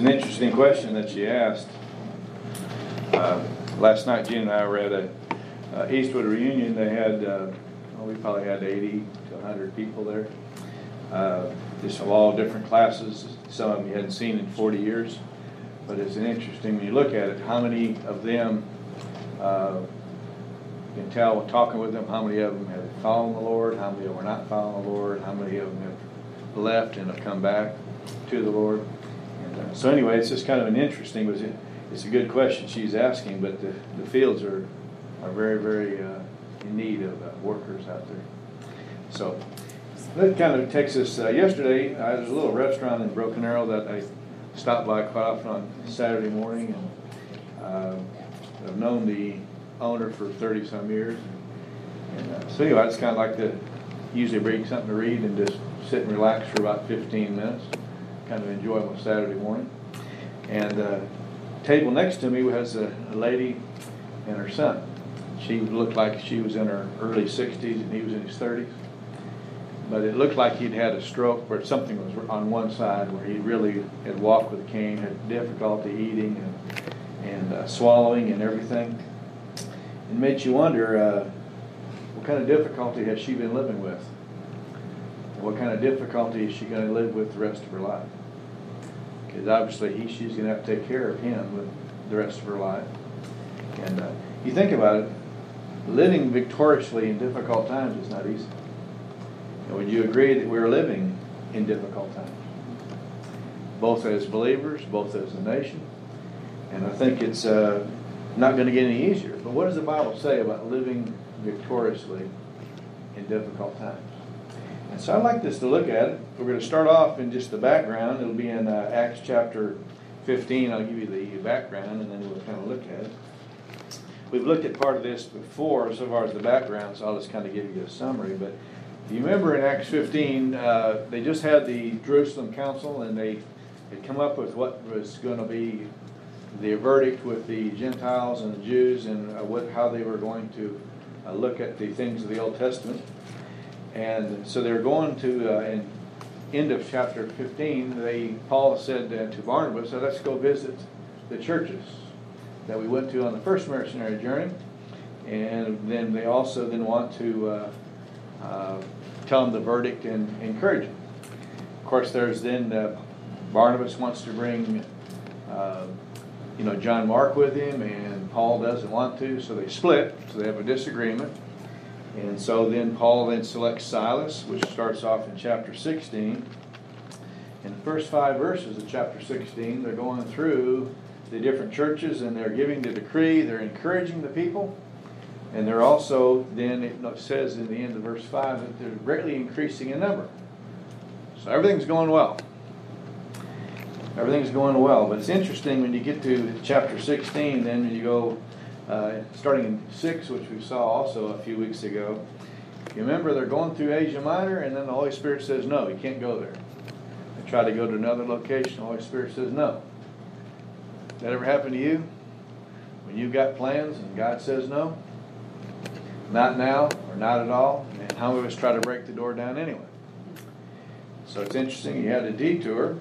an interesting question that she asked. Uh, last night, Jen and I were at a uh, Eastwood reunion. They had, uh, well, we probably had 80 to 100 people there. Uh, just of all different classes. Some of them you hadn't seen in 40 years. But it's an interesting when you look at it, how many of them uh, you can tell talking with them how many of them have followed the Lord, how many of them are not following the Lord, how many of them have left and have come back to the Lord. So anyway, it's just kind of an interesting. But it's a good question she's asking, but the, the fields are are very very uh, in need of uh, workers out there. So that kind of takes us. Uh, yesterday, uh, there's a little restaurant in Broken Arrow that I stopped by quite often on Saturday morning, and uh, I've known the owner for 30 some years. And, uh, so anyway, I just kind of like to usually bring something to read and just sit and relax for about 15 minutes, kind of enjoy my Saturday morning. And uh, table next to me has a, a lady and her son. She looked like she was in her early 60s and he was in his 30s but it looked like he'd had a stroke where something was on one side where he really had walked with a cane, had difficulty eating and, and uh, swallowing and everything. It made you wonder uh, what kind of difficulty has she been living with? What kind of difficulty is she going to live with the rest of her life? Because obviously he, she's going to have to take care of him with the rest of her life. And uh, you think about it, living victoriously in difficult times is not easy. And would you agree that we're living in difficult times? Both as believers, both as a nation. And I think it's uh, not going to get any easier. But what does the Bible say about living victoriously in difficult times? So I'd like us to look at it. We're going to start off in just the background. It'll be in uh, Acts chapter 15. I'll give you the background and then we'll kind of look at it. We've looked at part of this before so far as the background, so I'll just kind of give you a summary. But if you remember in Acts 15, uh, they just had the Jerusalem Council and they had come up with what was going to be the verdict with the Gentiles and the Jews and uh, what, how they were going to uh, look at the things of the Old Testament. And so they're going to, uh, in end of chapter 15, they Paul said uh, to Barnabas, so let's go visit the churches that we went to on the first missionary journey. And then they also then want to uh, uh, tell them the verdict and encourage them. Of course, there's then uh, Barnabas wants to bring, uh, you know, John Mark with him, and Paul doesn't want to, so they split. So they have a disagreement, and so then Paul then selects Silas, which starts off in chapter 16. In the first five verses of chapter 16, they're going through the different churches and they're giving the decree, they're encouraging the people. And they're also, then it says in the end of verse 5 that they're greatly increasing in number. So everything's going well. Everything's going well. But it's interesting when you get to chapter 16, then when you go, uh, starting in 6, which we saw also a few weeks ago. You remember they're going through Asia Minor, and then the Holy Spirit says, no, you can't go there. They try to go to another location, the Holy Spirit says, no. That ever happened to you? When you've got plans and God says no? Not now or not at all. And how many of us try to break the door down anyway? So it's interesting. You had a detour.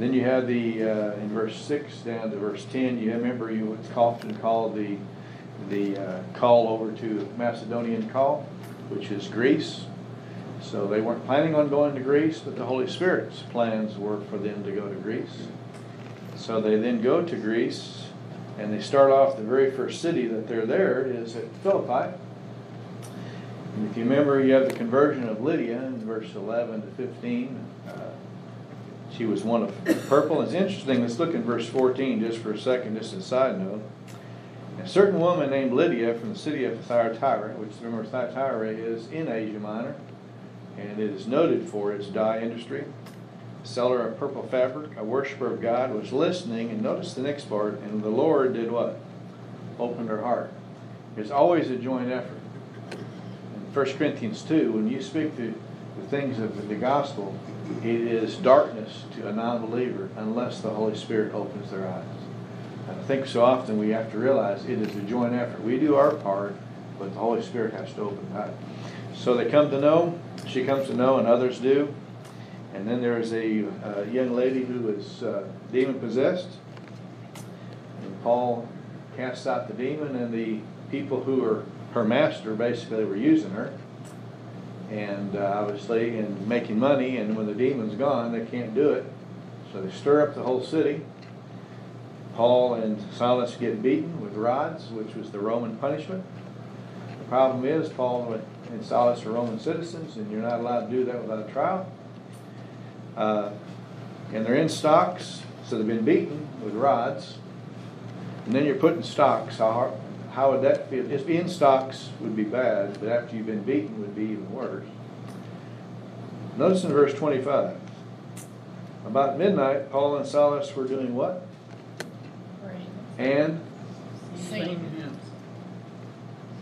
Then you have the uh, in verse six down to verse ten. You remember you often called the the uh, call over to Macedonian call, which is Greece. So they weren't planning on going to Greece, but the Holy Spirit's plans were for them to go to Greece. So they then go to Greece, and they start off the very first city that they're there is at Philippi. And if you remember, you have the conversion of Lydia in verse 11 to 15. Uh, she was one of purple. It's interesting. Let's look in verse 14 just for a second, just a side note. A certain woman named Lydia from the city of Thyatira, which remember Thyatira is in Asia Minor, and it is noted for its dye industry. Seller of purple fabric, a worshiper of God, was listening, and notice the next part, and the Lord did what? Opened her heart. It's always a joint effort. In 1 Corinthians 2, when you speak the, the things of the gospel, it is darkness to a non believer unless the Holy Spirit opens their eyes. And I think so often we have to realize it is a joint effort. We do our part, but the Holy Spirit has to open the. So they come to know, she comes to know, and others do. And then there is a uh, young lady who was uh, demon possessed. And Paul cast out the demon, and the people who were her master basically were using her. And uh, obviously, and making money, and when the demon's gone, they can't do it. So they stir up the whole city. Paul and Silas get beaten with rods, which was the Roman punishment. The problem is, Paul and Silas are Roman citizens, and you're not allowed to do that without a trial. Uh, and they're in stocks, so they've been beaten with rods. And then you're put in stocks. How, how would that feel? Just in stocks would be bad, but after you've been beaten would be even worse. Notice in verse 25. About midnight, Paul and Silas were doing what? And Sing.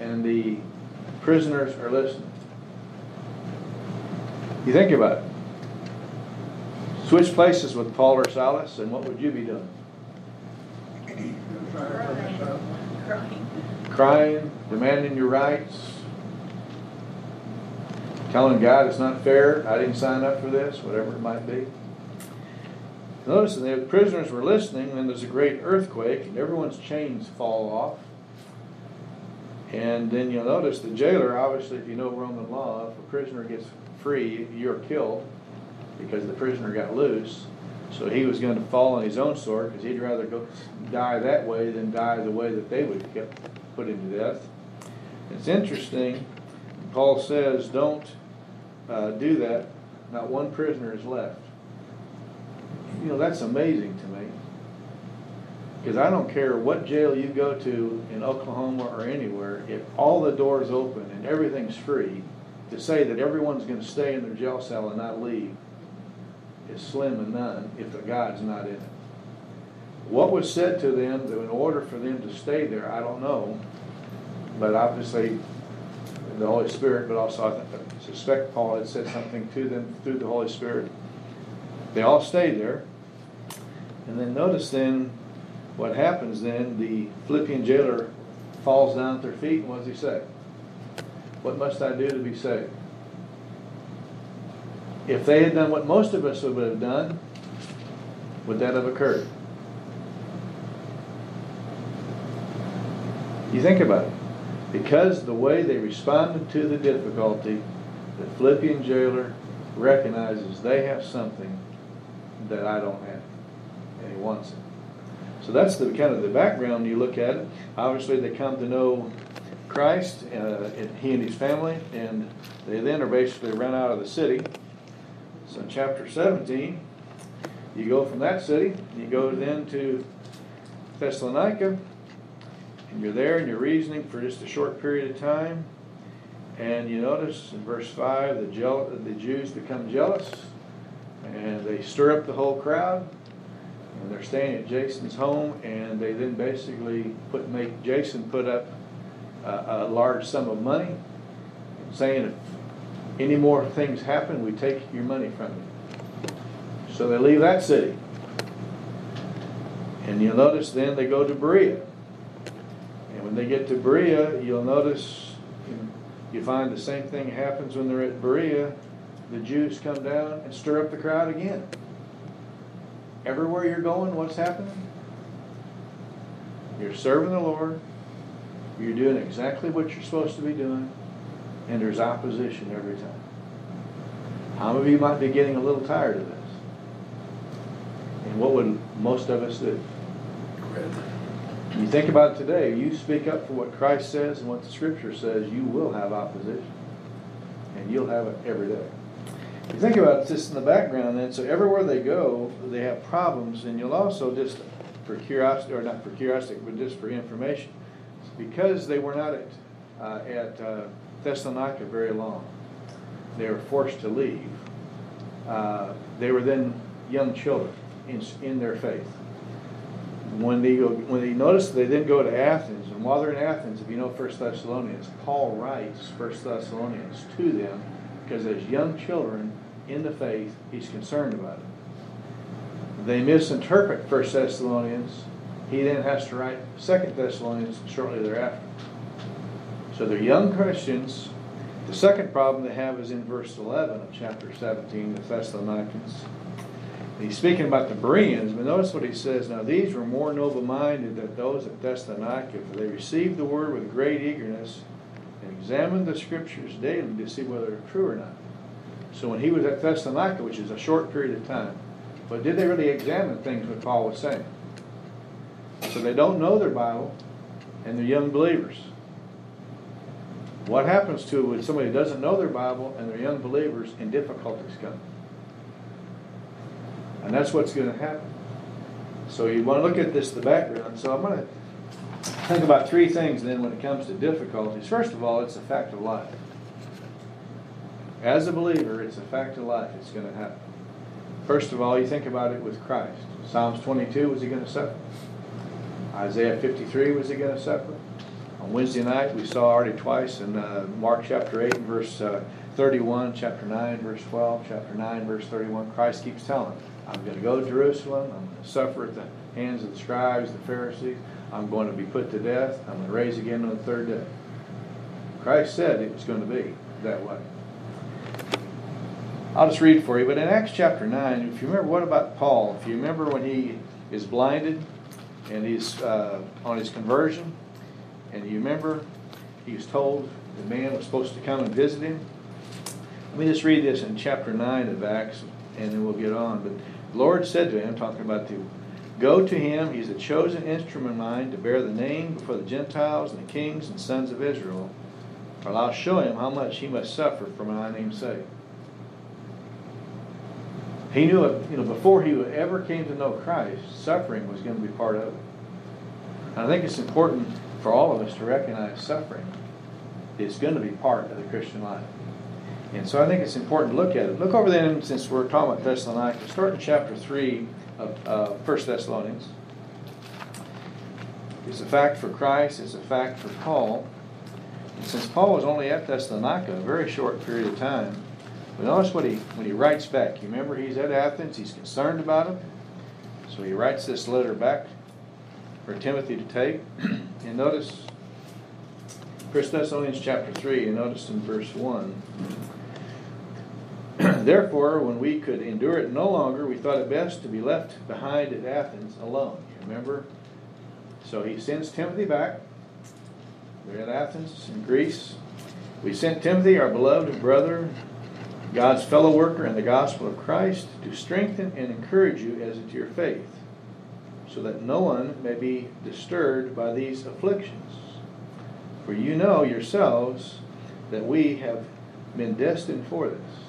and the prisoners are listening. You think about it. Switch places with Paul or Silas, and what would you be doing? Crying. Crying. Crying, demanding your rights, telling God it's not fair, I didn't sign up for this, whatever it might be. Notice that the prisoners were listening, and there's a great earthquake, and everyone's chains fall off. And then you'll notice the jailer, obviously, if you know Roman law, if a prisoner gets free, you're killed because the prisoner got loose. So he was going to fall on his own sword because he'd rather go die that way than die the way that they would get put into death. It's interesting. Paul says, "Don't uh, do that." Not one prisoner is left. You know that's amazing to me because I don't care what jail you go to in Oklahoma or anywhere. If all the doors open and everything's free, to say that everyone's going to stay in their jail cell and not leave is slim and none if the God's not in it. What was said to them in order for them to stay there, I don't know. But obviously, the Holy Spirit, but also I suspect Paul had said something to them through the Holy Spirit. They all stayed there. And then notice then what happens then, the Philippian jailer falls down at their feet, and what does he say? What must I do to be saved? If they had done what most of us would have done, would that have occurred? You think about it. Because the way they responded to the difficulty, the Philippian jailer recognizes they have something that I don't have, and he wants it. So that's the kind of the background you look at it. Obviously, they come to know Christ, uh, and he and his family, and they then are basically run out of the city. So in chapter 17, you go from that city, you go then to Thessalonica, and you're there and you're reasoning for just a short period of time. And you notice in verse 5, the, the Jews become jealous, and they stir up the whole crowd. And they're staying at Jason's home, and they then basically put make Jason put up a, a large sum of money, saying if any more things happen, we take your money from you. So they leave that city. And you'll notice then they go to Berea. When they get to Berea, you'll notice you find the same thing happens when they're at Berea. The Jews come down and stir up the crowd again. Everywhere you're going, what's happening? You're serving the Lord. You're doing exactly what you're supposed to be doing. And there's opposition every time. How many of you might be getting a little tired of this? And what would most of us do? You think about it today, you speak up for what Christ says and what the Scripture says, you will have opposition. And you'll have it every day. You think about this in the background then, so everywhere they go, they have problems, and you'll also just, for curiosity, or not for curiosity, but just for information, because they were not at, uh, at uh, Thessalonica very long, they were forced to leave. Uh, they were then young children in, in their faith when they when they notice they then go to Athens, and while they're in Athens, if you know First Thessalonians, Paul writes First Thessalonians to them because as young children in the faith, he's concerned about it. They misinterpret First Thessalonians. He then has to write Second Thessalonians shortly thereafter. So they're young Christians The second problem they have is in verse 11 of chapter 17, the Thessalonians. He's speaking about the Bereans, but notice what he says. Now, these were more noble minded than those at Thessalonica, for they received the word with great eagerness and examined the scriptures daily to see whether they're true or not. So, when he was at Thessalonica, which is a short period of time, but did they really examine things what Paul was saying? So, they don't know their Bible, and they're young believers. What happens to when somebody doesn't know their Bible and they're young believers and difficulties come? And that's what's going to happen. So you want to look at this, the background. So I'm going to think about three things then when it comes to difficulties. First of all, it's a fact of life. As a believer, it's a fact of life. It's going to happen. First of all, you think about it with Christ. Psalms 22, was he going to suffer? Isaiah 53, was he going to suffer? On Wednesday night, we saw already twice in uh, Mark chapter 8 and verse uh, 31, chapter 9, verse 12, chapter 9, verse 31. Christ keeps telling, I'm going to go to Jerusalem. I'm going to suffer at the hands of the scribes, the Pharisees. I'm going to be put to death. I'm going to raise again on the third day. Christ said it was going to be that way. I'll just read for you. But in Acts chapter 9, if you remember, what about Paul? If you remember when he is blinded and he's uh, on his conversion, and you remember he was told the man was supposed to come and visit him. Let me just read this in chapter 9 of Acts, and then we'll get on. But the Lord said to him, talking about the Go to him, he's a chosen instrument of mine to bear the name before the Gentiles and the kings and sons of Israel. For I'll show him how much he must suffer for my name's sake. He knew it, you know, before he ever came to know Christ, suffering was going to be part of it. And I think it's important for all of us to recognize suffering is going to be part of the Christian life. And so I think it's important to look at it. Look over then, since we're talking about Thessalonica, start in chapter 3 of uh, 1 Thessalonians. It's a fact for Christ, it's a fact for Paul. And since Paul was only at Thessalonica a very short period of time, but notice what he when he writes back. You remember he's at Athens, he's concerned about him. So he writes this letter back for Timothy to take. and notice 1 Thessalonians chapter 3, and notice in verse 1. Therefore, when we could endure it no longer, we thought it best to be left behind at Athens alone. Remember? So he sends Timothy back. We're at Athens in Greece. We sent Timothy, our beloved brother, God's fellow worker in the gospel of Christ, to strengthen and encourage you as to your faith, so that no one may be disturbed by these afflictions. For you know yourselves that we have been destined for this.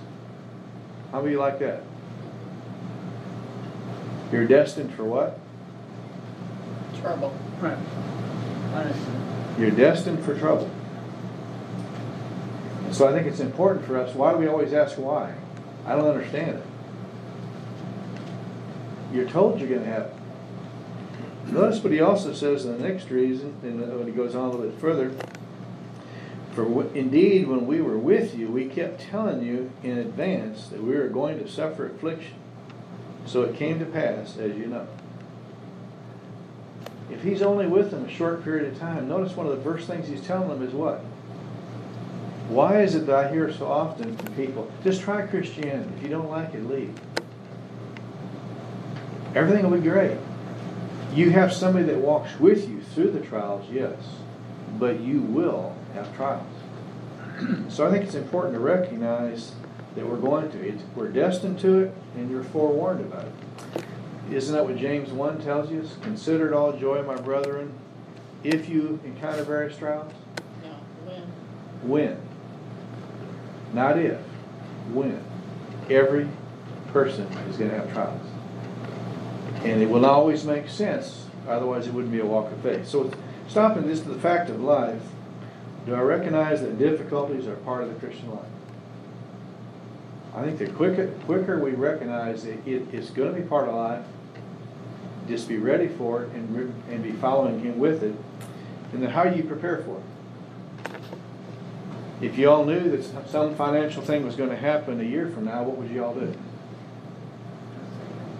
How many like that? You're destined for what? Trouble. Right. You're destined for trouble. So I think it's important for us. Why do we always ask why? I don't understand it. You're told you're going to have it. Notice what he also says in the next reason, and when he goes on a little bit further. For w- indeed, when we were with you, we kept telling you in advance that we were going to suffer affliction. So it came to pass, as you know. If he's only with them a short period of time, notice one of the first things he's telling them is what? Why is it that I hear so often from people, just try Christianity. If you don't like it, leave. Everything will be great. You have somebody that walks with you through the trials, yes, but you will have trials. so I think it's important to recognize that we're going to. It's, we're destined to it, and you're forewarned about it. Isn't that what James 1 tells you? Consider it all joy, my brethren, if you encounter various trials. No, when? When. Not if. When. Every person is going to have trials. And it will not always make sense, otherwise it wouldn't be a walk of faith. So stopping this to the fact of life, do I recognize that difficulties are part of the Christian life? I think the quicker, quicker we recognize that it is going to be part of life, just be ready for it and, and be following Him with it, and then how do you prepare for it? If you all knew that some financial thing was going to happen a year from now, what would you all do?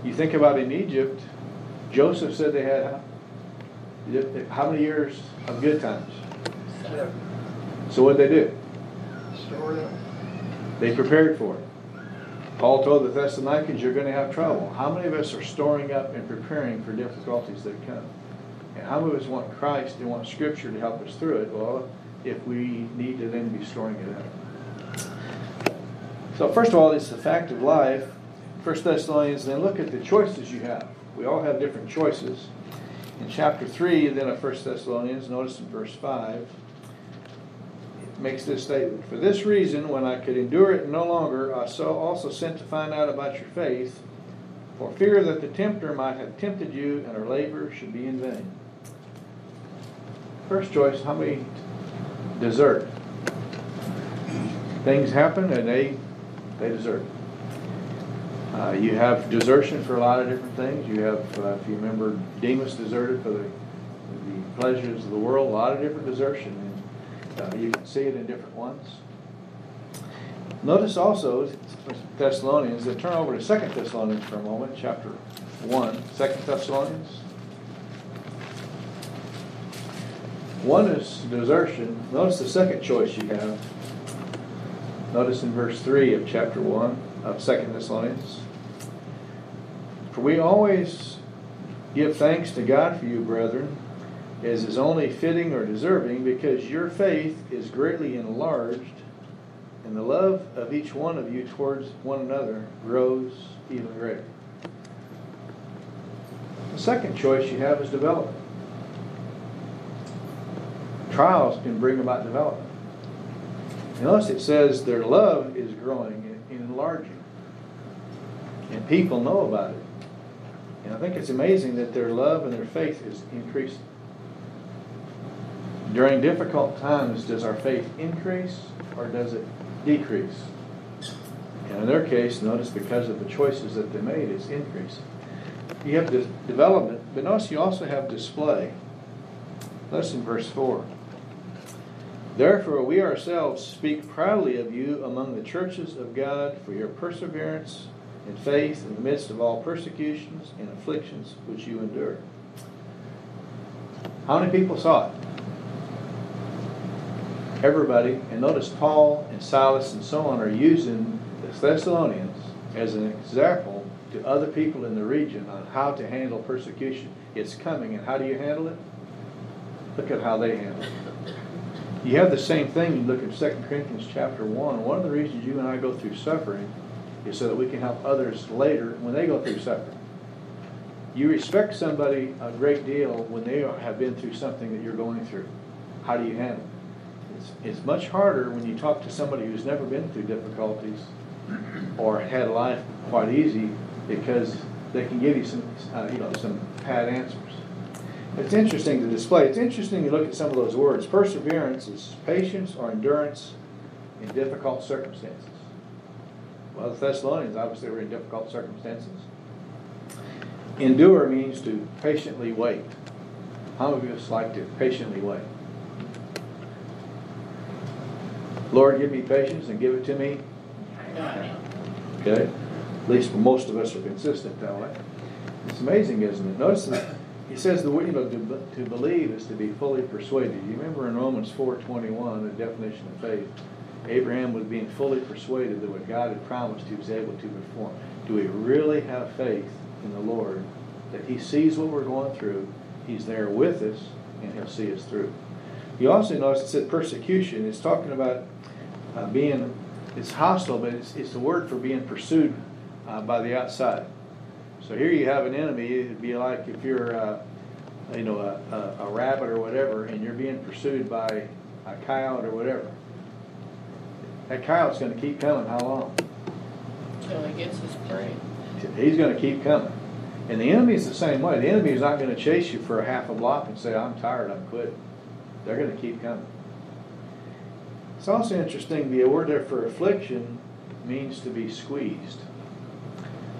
You think about in Egypt, Joseph said they had how- how many years of good times? So, So what'd they do? stored up. They prepared for it. Paul told the Thessalonians, you're gonna have trouble. How many of us are storing up and preparing for difficulties that come? And how many of us want Christ and want Scripture to help us through it? Well, if we need to then be storing it up. So first of all, it's the fact of life. First Thessalonians, then look at the choices you have. We all have different choices. In chapter 3, then of First Thessalonians, notice in verse 5, it makes this statement For this reason, when I could endure it no longer, I so also sent to find out about your faith, for fear that the tempter might have tempted you and our labor should be in vain. First choice, how many desert? Things happen and they they desert. Uh, you have desertion for a lot of different things. You have, uh, if you remember, Demas deserted for the, the pleasures of the world, a lot of different desertion. Uh, you can see it in different ones. Notice also, Thessalonians, and turn over to Second Thessalonians for a moment, chapter 1. Second Thessalonians. One is desertion. Notice the second choice you have. Notice in verse 3 of chapter 1 of Second Thessalonians. For we always give thanks to God for you, brethren, as is only fitting or deserving, because your faith is greatly enlarged, and the love of each one of you towards one another grows even greater. The second choice you have is development. Trials can bring about development. Notice it says their love is growing and enlarging. And people know about it. And I think it's amazing that their love and their faith is increasing. During difficult times, does our faith increase or does it decrease? And in their case, notice because of the choices that they made, it's increasing. You have this development, but notice you also have display. Listen, verse 4. Therefore, we ourselves speak proudly of you among the churches of God for your perseverance and faith in the midst of all persecutions and afflictions which you endure. How many people saw it? Everybody. And notice Paul and Silas and so on are using the Thessalonians as an example to other people in the region on how to handle persecution. It's coming, and how do you handle it? Look at how they handle it. You have the same thing, you look at 2 Corinthians chapter 1. One of the reasons you and I go through suffering is so that we can help others later when they go through suffering. You respect somebody a great deal when they have been through something that you're going through. How do you handle it? It's, it's much harder when you talk to somebody who's never been through difficulties or had life quite easy because they can give you some, uh, you know, some pat answers. It's interesting to display. It's interesting to look at some of those words. Perseverance is patience or endurance in difficult circumstances. Well, the Thessalonians obviously were in difficult circumstances. Endure means to patiently wait. How many of us like to patiently wait? Lord, give me patience and give it to me. Okay? At least most of us are consistent that way. It's amazing, isn't it? Notice that he says the you know to, to believe is to be fully persuaded. You remember in Romans four twenty one, the definition of faith. Abraham was being fully persuaded that what God had promised he was able to perform. Do we really have faith in the Lord that He sees what we're going through, He's there with us, and He'll see us through? You also notice it said persecution. It's talking about uh, being, it's hostile, but it's, it's the word for being pursued uh, by the outside. So here you have an enemy. It'd be like if you're, uh, you know, a, a, a, rabbit or whatever, and you're being pursued by a coyote or whatever. That coyote's going to keep coming. How long? Till he gets his prey. He's going to keep coming. And the enemy is the same way. The enemy is not going to chase you for a half a block and say, I'm tired, I'm quitting. They're going to keep coming. It's also interesting, the word there for affliction means to be squeezed.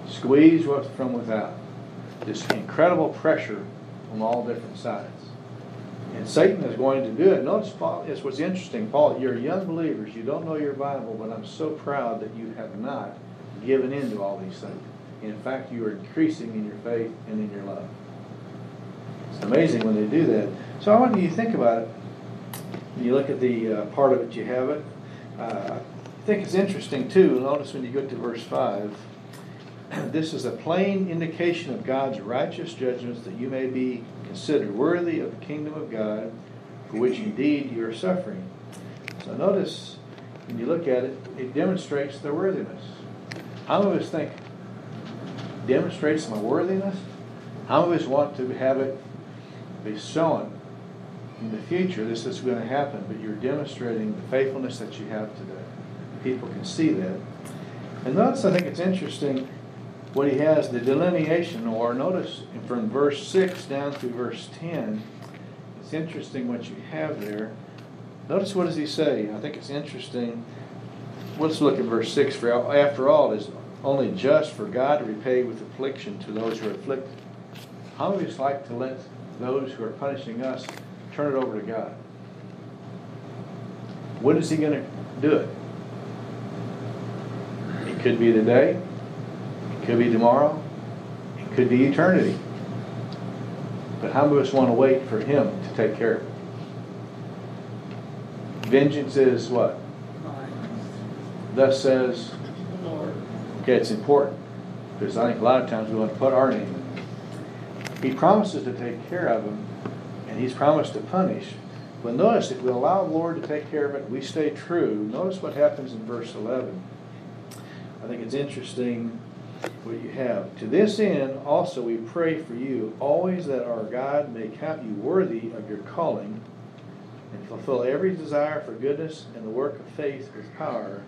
Squeezed from without. This incredible pressure from all different sides. And Satan is going to do it. Notice, Paul, it's what's interesting. Paul, you're young believers. You don't know your Bible, but I'm so proud that you have not given in to all these things. In fact, you are increasing in your faith and in your love. Amazing when they do that. So I want you to think about it. When you look at the uh, part of it, you have it. Uh, I think it's interesting too, notice when you go to verse 5, this is a plain indication of God's righteous judgments that you may be considered worthy of the kingdom of God, for which indeed you are suffering. So notice, when you look at it, it demonstrates their worthiness. How many of us think demonstrates my worthiness? How many of us want to have it be shown in the future this is going to happen, but you're demonstrating the faithfulness that you have today? People can see that. And notice, I think it's interesting what he has the delineation, or notice from verse 6 down through verse 10. It's interesting what you have there. Notice what does he say? I think it's interesting. Let's look at verse 6. For after all, it is only just for God to repay with affliction to those who are afflicted. How many of us like to let those who are punishing us turn it over to God? When is he going to do it? It could be today. It could be tomorrow. It could be eternity. But how many of us want to wait for him to take care of it? Vengeance is what? Thus says The Lord. Okay, it's important because I think a lot of times we want to put our name in. He promises to take care of them, and He's promised to punish. But notice, if we allow the Lord to take care of it, we stay true. Notice what happens in verse 11. I think it's interesting what you have. To this end, also, we pray for you always that our God may count you worthy of your calling and fulfill every desire for goodness and the work of faith with power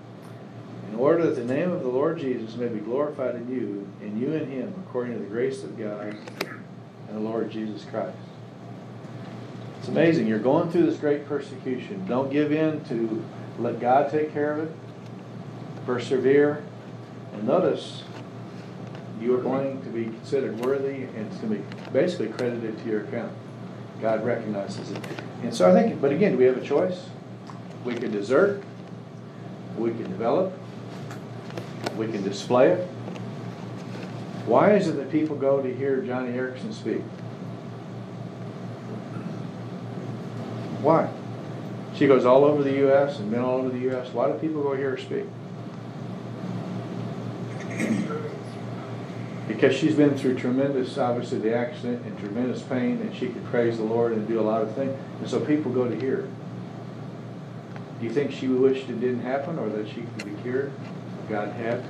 in order that the name of the Lord Jesus may be glorified in you, and you in him, according to the grace of God and the Lord Jesus Christ. It's amazing. You're going through this great persecution. Don't give in to let God take care of it. Persevere. And notice, you are going to be considered worthy, and it's going to be basically credited to your account. God recognizes it. And so I think, but again, do we have a choice. We can desert, we can develop, we can display it. Why is it that people go to hear Joni Eareckson speak? Why? She goes all over the U.S. and been all over the U.S. Why do people go hear her speak? Because she's been through tremendous, obviously, the accident and tremendous pain, and she could praise the Lord and do a lot of things. And so people go to hear her. Do you think she wished it didn't happen or that she could be cured? God had.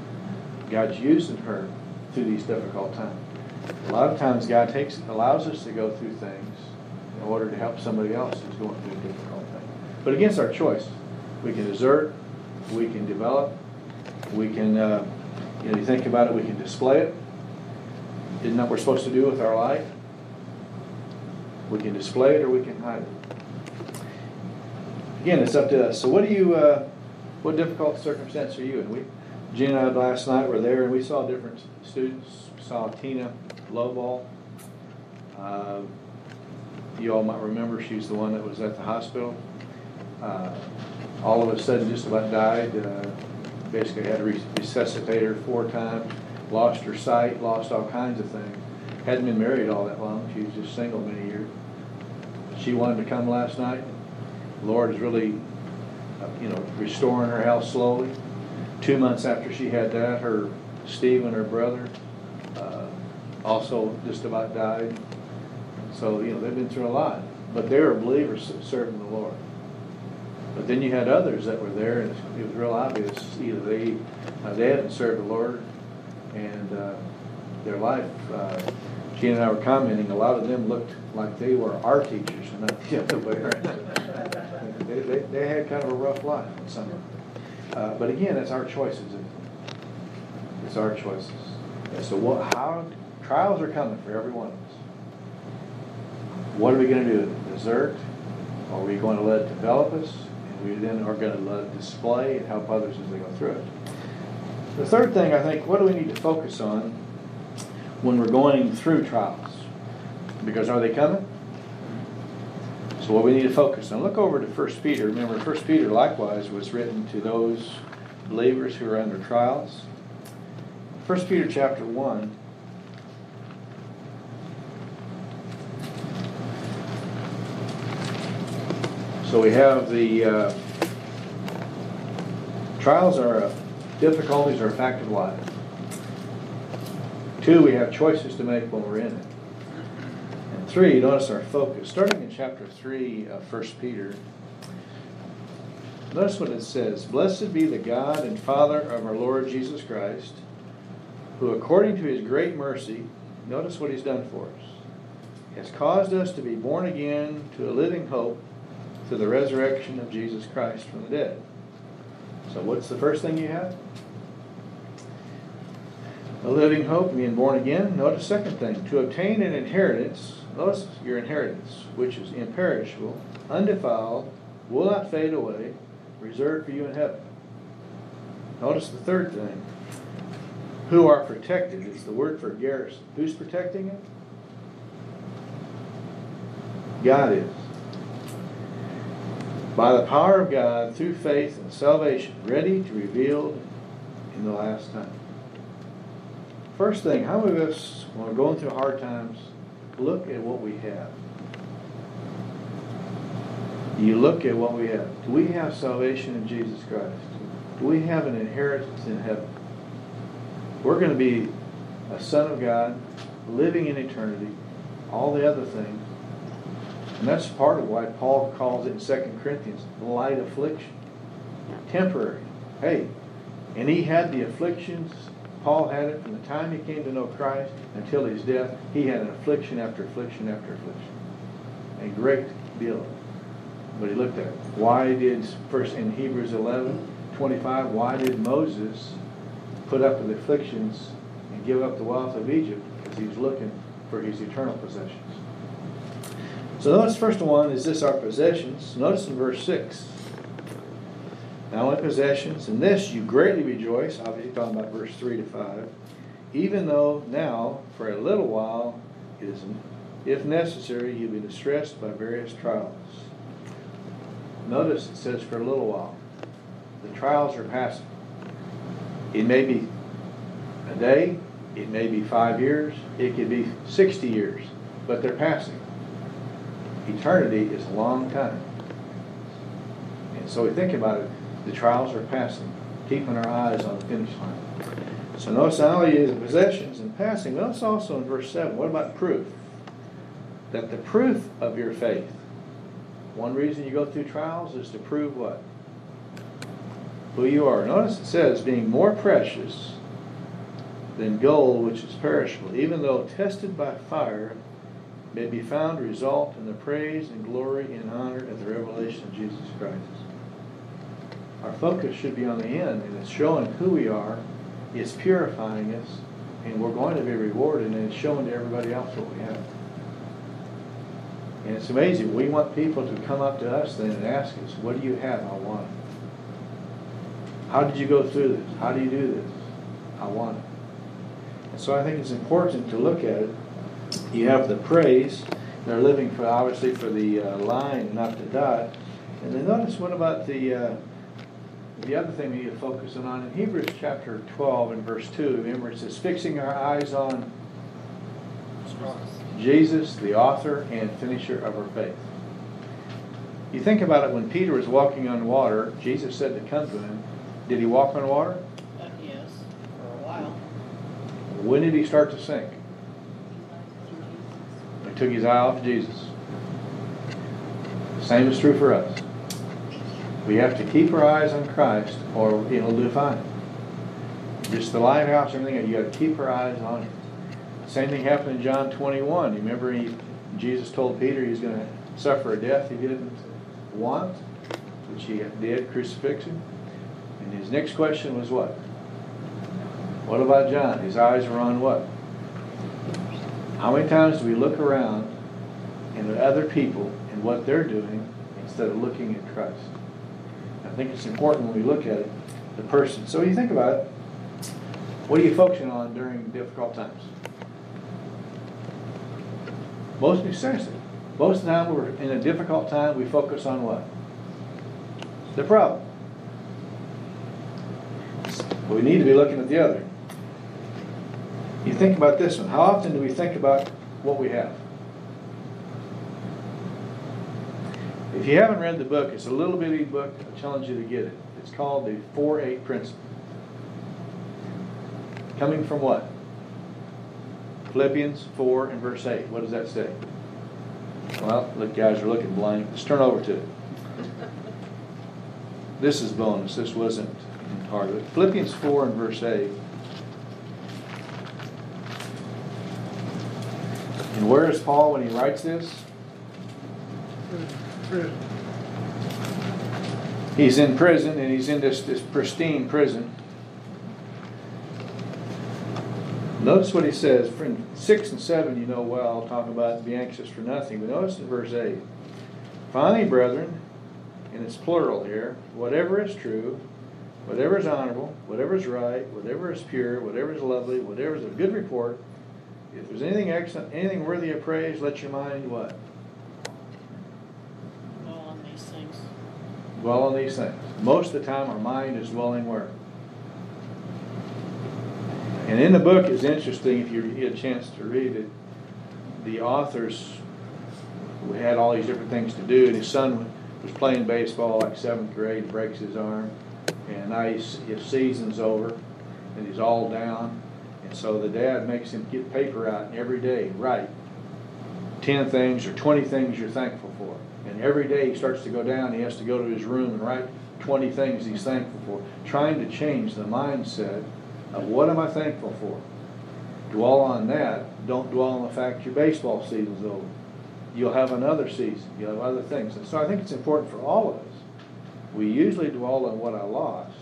God's using her through these difficult times. A lot of times God takes allows us to go through things in order to help somebody else who's going through a difficult thing. But against our choice, we can desert, we can develop, we can, uh, you know, you think about it, we can display it. Isn't that what we're supposed to do with our life? We can display it or we can hide it. Again, it's up to us. So, what do you, uh, what difficult circumstance are you in? We, Gina and I last night were there and we saw different students. We saw Tina Lowball. Uh, you all might remember she's the one that was at the hospital. Uh, all of a sudden, just about died. Uh, basically, had to resuscitate her four times. Lost her sight. Lost all kinds of things. Hadn't been married all that long. She was just single many years. She wanted to come last night. Lord is really, uh, you know, restoring her health slowly. Two months after she had that, her Stephen, her brother, uh, also just about died. So you know they've been through a lot, but they were believers serving the Lord. But then you had others that were there, and it was real obvious either they uh, they hadn't served the Lord, and uh, their life. Uh, Gene and I were commenting. A lot of them looked like they were our teachers, and not the other way around. they, they, they had kind of a rough life, some of them. Uh, but again, it's our choices. It's our choices. And so, what? How trials are coming for every one of us. What are we going to do? Desert? Are we going to let it develop us? And we then are going to let it display and help others as they go through it. The third thing, I think, what do we need to focus on when we're going through trials? Because are they coming? So what we need to focus on. Look over to 1 Peter. Remember, 1 Peter likewise was written to those believers who are under trials. 1 Peter chapter 1. So we have the uh, Trials are, a- difficulties are a fact of life. Two, we have choices to make when we're in it. And three, notice our focus. Starting in chapter three of First Peter, notice what it says. Blessed be the God and Father of our Lord Jesus Christ, who according to his great mercy, notice what he's done for us, has caused us to be born again to a living hope through the resurrection of Jesus Christ from the dead. So what's the first thing you have? A living hope, being born again. Notice second thing, to obtain an inheritance. Notice your inheritance, which is imperishable, undefiled, will not fade away, reserved for you in heaven. Notice the third thing, who are protected. It's the word for garrison. Who's protecting it? God is. By the power of God, through faith and salvation, ready to reveal in the last time. First thing, how many of us, when we're going through hard times, look at what we have? You look at what we have. Do we have salvation in Jesus Christ? Do we have an inheritance in heaven? We're going to be a son of God, living in eternity, all the other things. And that's part of why Paul calls it in 2 Corinthians light affliction. Temporary. Hey, and he had the afflictions. Paul had it from the time he came to know Christ until his death. He had an affliction after affliction after affliction. A great deal. But he looked at it. Why did, first in Hebrews 11, 25, why did Moses put up with afflictions and give up the wealth of Egypt? Because he was looking for his eternal possessions. So notice first one is this our possessions. Notice in verse 6. Now in possessions, in this you greatly rejoice, obviously talking about verse 3 to 5, even though now, for a little while, it is, if necessary, you've been distressed by various trials. Notice it says for a little while. The trials are passing. It may be a day, it may be five years, it could be 60 years, but they're passing. Eternity is a long time. And so we think about it, the trials are passing, keeping our eyes on the finish line. So notice not only is possessions and passing, notice also in verse 7, what about proof? That the proof of your faith, one reason you go through trials is to prove what? Who you are. Notice it says, being more precious than gold which is perishable, even though tested by fire, may be found to result in the praise and glory and honor of the revelation of Jesus Christ. Our focus should be on the end, and it's showing who we are, it's purifying us, and we're going to be rewarded, and it's showing to everybody else what we have. And it's amazing. We want people to come up to us then and ask us, What do you have? I want it. How did you go through this? How do you do this? I want it. And so I think it's important to look at it. You have the praise. They're living for obviously for the uh, line, not the dot. And then notice what about the uh, the other thing we need to focus on in Hebrews chapter 12 and verse 2. Remember it says, fixing our eyes on Jesus, the author and finisher of our faith. You think about it when Peter was walking on water, Jesus said to come to him. Did he walk on water? Uh, yes, for a while. When did he start to sink? He took his eye off Jesus. Same is true for us. We have to keep our eyes on Christ or it'll do fine. Just the lighthouse, everything, you got to keep our eyes on Him. Same thing happened in John 21. You remember he, Jesus told Peter he's going to suffer a death he didn't want, which he did, crucifixion. And his next question was what? What about John? His eyes were on what? How many times do we look around and at other people and what they're doing instead of looking at Christ? I think it's important when we look at it, the person. So when you think about it, what are you focusing on during difficult times? Most seriously, most of the time we're in a difficult time, we focus on what? The problem. But we need to be looking at the other. You think about this one. How often do we think about what we have? If you haven't read the book, it's a little bitty book. I challenge you to get it. It's called the four eight principle. Coming from what? Philippians four and verse eight. What does that say? Well, look, guys are looking blank. Let's turn over to it. This is bonus. This wasn't part of it. Philippians four and verse eight. And where is Paul when he writes this? He's in prison and he's in this, this pristine prison. Notice what he says, from six and seven, you know well, talk about be anxious for nothing, but notice in verse eight. Finally, brethren, and it's plural here, whatever is true, whatever is honorable, whatever is right, whatever is pure, whatever is lovely, whatever is of good report, if there's anything excellent, anything worthy of praise, let your mind what? All on these things. Dwell on these things. Most of the time, our mind is dwelling where? And in the book is interesting, if you get a chance to read it, the authors had all these different things to do, and his son was playing baseball like seventh grade, breaks his arm, and now he's, his season's over, and he's all down, and so the dad makes him get paper out and every day, write ten things or twenty things you're thankful for. And every day he starts to go down, he has to go to his room and write twenty things he's thankful for, trying to change the mindset of what am I thankful for? Dwell on that, don't dwell on the fact your baseball season's over. You'll have another season, you'll have other things. And so I think it's important for all of us. We usually dwell on what I lost,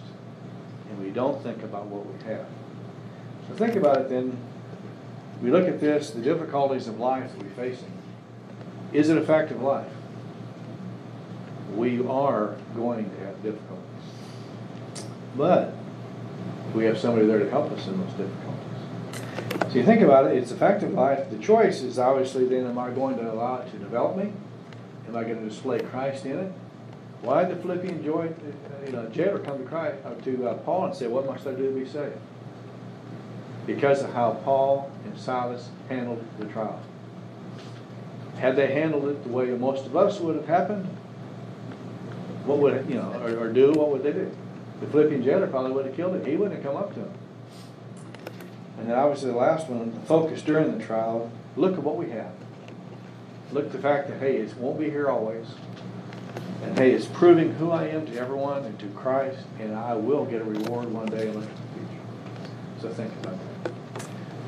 and we don't think about what we have. So think about it then, we look at this, the difficulties of life that we're facing. Is it a fact of life? We are going to have difficulties. But we have somebody there to help us in those difficulties. So you think about it, it's a fact of life. The choice is obviously then, am I going to allow it to develop me? Am I going to display Christ in it? Why did the Philippian joy, you know, jailer come to Christ, uh, to uh, Paul and say, "What must I do to be saved?" Because of how Paul and Silas handled the trial. Had they handled it the way most of us would have happened, what would you know, or, or do? What would they do? The Philippian jailer probably would have killed him. He wouldn't have come up to him. And then obviously the last one, the focus during the trial. Look at what we have. Look at the fact that hey, it won't be here always. And hey, it's proving who I am to everyone and to Christ, and I will get a reward one day and look at the future. So think about that.